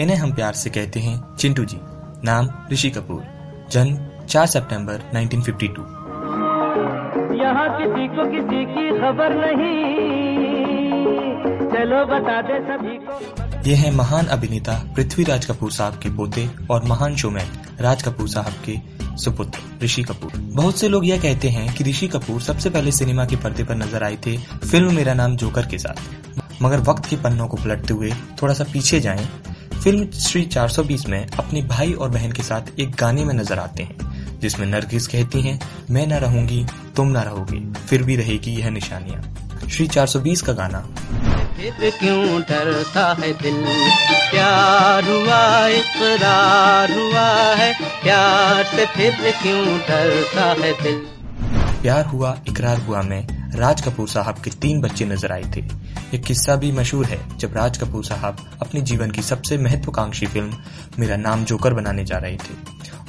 इन्हें हम प्यार से कहते हैं चिंटू जी नाम ऋषि कपूर जन्म 4 सितंबर 1952 यहाँ किसी को किसी की खबर नहीं। चलो बता दे सभी को। ये हैं महान अभिनेता पृथ्वीराज कपूर साहब के पोते और महान शोमैन राज कपूर साहब के सुपुत्र, ऋषि कपूर। बहुत से लोग यह कहते हैं कि ऋषि कपूर सबसे पहले सिनेमा के पर्दे पर नज़र आए थे फ़िल्म मेरा नाम जोकर के साथ। मगर वक्त के पन्नों को पलटते हुए थोड़ा सा पीछे जाएँ, फ़िल्म श्री 420 में अपने भाई और बहन के साथ एक गाने में नज़र आते हैं, जिसमें नरगिस कहती हैं, मैं न रहूँगी, तुम न रहोगे, फिर भी रहेगी यह निशानियाँ। श्री 420 का गाना। क्यों डरता है दिल? प्यार हुआ? इकरार हुआ? प्यार से फिर क्यों डरता है दिल? प्यार हुआ, इकरार हुआ में। राज कपूर साहब के तीन बच्चे नज़र आए थे। एक किस्सा भी मशहूर है, जब राज कपूर साहब अपने जीवन की सबसे महत्वाकांक्षी फ़िल्म, मेरा नाम जोकर बनाने जा रहे थे,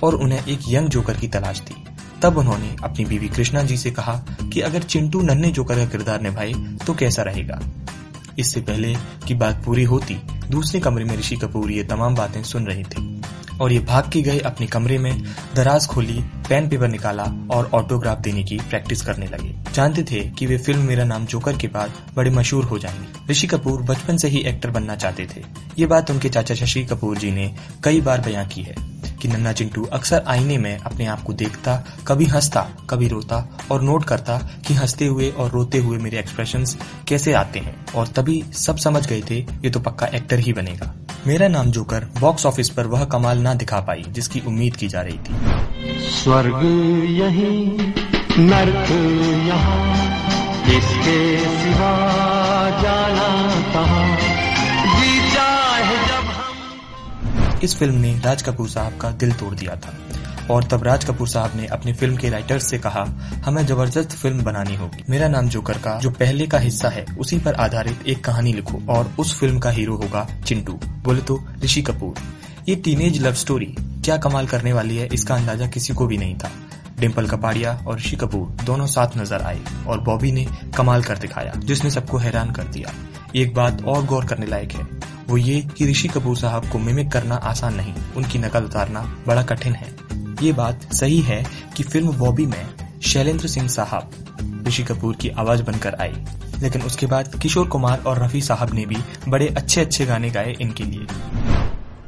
और उन्हें एक यंग जोकर की तलाश थी। तब उन्होंने अपनी बीवी कृष्णा जी से कहा कि अगर चिंटू नन्हे जोकर का किरदार निभाए तो कैसा रहेगा? इससे पहले की बात पूरी होती, दूसरे कमरे में ऋषि कपूर ये तमाम बातें सुन रहे थे। और ये भाग के गए अपने कमरे में दराज खोली, पेन पेपर निकाला और ऑटोग्राफ देने की प्रैक्टिस करने लगे। जानते थे कि वे फ़िल्म मेरा नाम जोकर के बाद बड़े मशहूर हो जाएँगे। ऋषि कपूर बचपन से ही एक्टर बनना चाहते थे। ये बात उनके चाचा शशि कपूर जी ने कई बार बयां की है कि नन्ना चिंटू अक्सर आईने में अपने आप को देखता, कभी हंसता, कभी रोता और नोट करता कि हँसते हुए और रोते हुए मेरे एक्सप्रेशंस कैसे आते हैं। और तभी सब समझ गए थे, ये तो पक्का एक्टर ही बनेगा। मेरा नाम जोकर बॉक्स ऑफ़िस पर वह कमाल ना दिखा पाई जिसकी उम्मीद की जा रही थी। स्वर्ग यही नर्क यहाँ इसके सिवा जाना कहाँ? जी चाहे जब हम इस फ़िल्म ने राज कपूर साहब का दिल तोड़ दिया था। और तब राज कपूर साहब ने अपनी फ़िल्म के राइटर्स से कहा, हमें ज़बरदस्त फ़िल्म बनानी होगी। मेरा नाम जोकर का, जो पहले का हिस्सा है, उसी पर आधारित एक कहानी लिखो और उस फ़िल्म का हीरो होगा चिंटू। बोले तो ऋषि कपूर, ये टीनेज लव स्टोरी क्या कमाल करने वाली है, इसका अंदाज़ा किसी को भी नहीं था। डिम्पल कपाड़िया और ऋषि कपूर दोनों साथ नज़र आए और बॉबी ने कमाल कर दिखाया, जिसने सबको हैरान कर दिया। एक बात और गौर करने लायक है, वो ये कि ऋषि कपूर साहब को मिमिक करना आसान नहीं, उनकी नकल उतारना बड़ा कठिन है। ये बात सही है कि फ़िल्म बॉबी में शैलेंद्र सिंह साहब, ऋषि कपूर की आवाज़ बनकर आई। लेकिन उसके बाद किशोर कुमार और रफी साहब ने भी बड़े अच्छे अच्छे गाने गाए इनके लिए।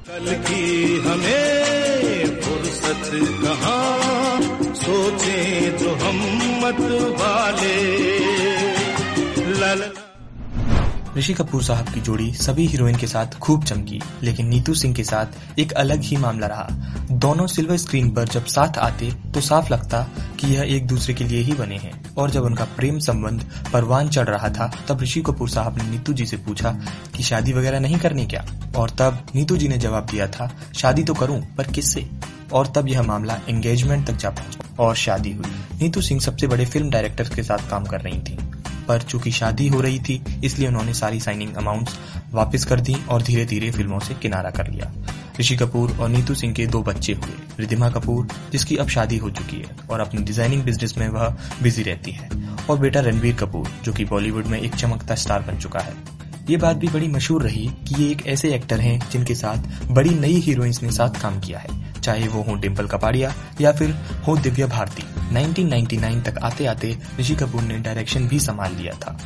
कल की हमें फुर्सत सोचे जो हम मत वाले। लल ऋषि कपूर साहब की जोड़ी सभी हीरोइन के साथ खूब चमकी, लेकिन नीतू सिंह के साथ एक अलग ही मामला रहा। दोनों सिल्वर स्क्रीन पर जब साथ आते तो साफ़ लगता कि यह एक दूसरे के लिए ही बने हैं। और जब उनका प्रेम संबंध परवान चढ़ रहा था, तब ऋषि कपूर साहब ने नीतू जी से पूछा कि शादी वगैरह नहीं करनी क्या? और तब नीतू जी ने जवाब दिया था, शादी तो करूँ, पर किससे? और तब यह मामला एंगेजमेंट तक जा पहुँचा और शादी हुई। नीतू सिंह सबसे बड़े फ़िल्म डायरेक्टर के साथ काम कर रही थी। पर चूँकि शादी हो रही थी, इसलिए उन्होंने सारी साइनिंग अमाउंट्स वापस कर दी और धीरे धीरे फ़िल्मों से किनारा कर लिया। ऋषि कपूर और नीतू सिंह के दो बच्चे हुए, रिधिमा कपूर, जिसकी अब शादी हो चुकी है और अपनी डिज़ाइनिंग बिज़नेस में वह बिज़ी रहती है, और बेटा रणबीर कपूर, जो कि बॉलीवुड में एक चमकता स्टार बन चुका है। ये बात भी बड़ी मशहूर रही कि ये एक ऐसे एक्टर हैं जिनके साथ बड़ी नई हीरोइंस ने साथ काम किया है। चाहे वो हो डिम्पल कपाड़िया या फिर हो दिव्या भारती। 1999 तक आते आते ऋषि कपूर ने डायरेक्शन भी संभाल लिया था।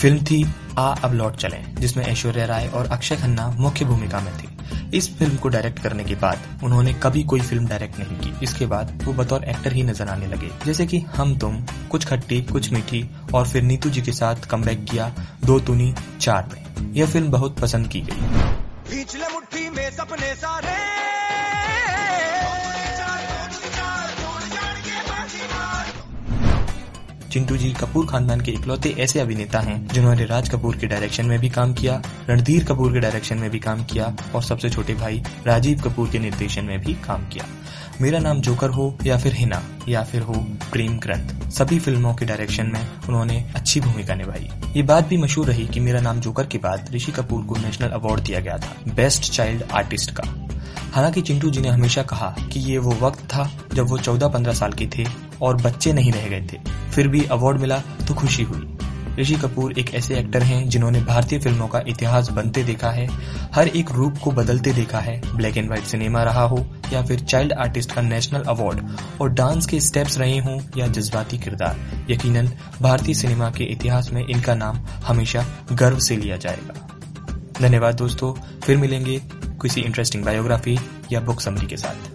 फ़िल्म थी आ, अब लौट चले, जिसमें ऐश्वर्या राय और अक्षय खन्ना मुख्य भूमिका में थे। इस फ़िल्म को डायरेक्ट करने के बाद उन्होंने कभी कोई फ़िल्म डायरेक्ट नहीं की। इसके बाद वो बतौर एक्टर ही नज़र आने लगे, जैसे कि हम तुम, कुछ खट्टी, कुछ मीठी और फिर नीतू जी के साथ कम किया दो तुनी चार में। यह फ़िल्म बहुत पसंद की गई। पिछले मुट्ठी में सपने सारे। चिंटू जी कपूर खानदान के इकलौते ऐसे अभिनेता हैं, जिन्होंने राज कपूर के डायरेक्शन में भी काम किया, रणधीर कपूर के डायरेक्शन में भी काम किया, और सबसे छोटे भाई राजीव कपूर के निर्देशन में भी काम किया। मेरा नाम जोकर हो, या फिर हिना, या फिर हो प्रेम ग्रंथ। सभी फ़िल्मों के डायरेक्शन में उन्होंने अच्छी भूमिका निभाई। ये बात भी मशहूर रही कि मेरा नाम जोकर के बाद ऋषि कपूर को नेशनल अवार्ड दिया गया था बेस्ट चाइल्ड आर्टिस्ट का। हालाँकि चिंटू जी ने हमेशा कहा कि ये वो वक्त था जब वो 14-15 साल के थे और बच्चे नहीं रह गए थे। फिर भी अवार्ड मिला तो खुशी हुई। ऋषि कपूर एक ऐसे एक्टर हैं जिन्होंने भारतीय फ़िल्मों का इतिहास बनते देखा है, हर एक रूप को बदलते देखा है ब्लैक एंड व्हाइट सिनेमा रहा हो या फिर चाइल्ड आर्टिस्ट का नेशनल अवार्ड और डांस के स्टेप्स रहे हों या जज्बाती किरदार। यकीनन, भारतीय सिनेमा के इतिहास में इनका नाम हमेशा गर्व से लिया जाएगा। धन्यवाद दोस्तों, फिर मिलेंगे किसी इंटरेस्टिंग बायोग्राफी या बुक समरी के साथ।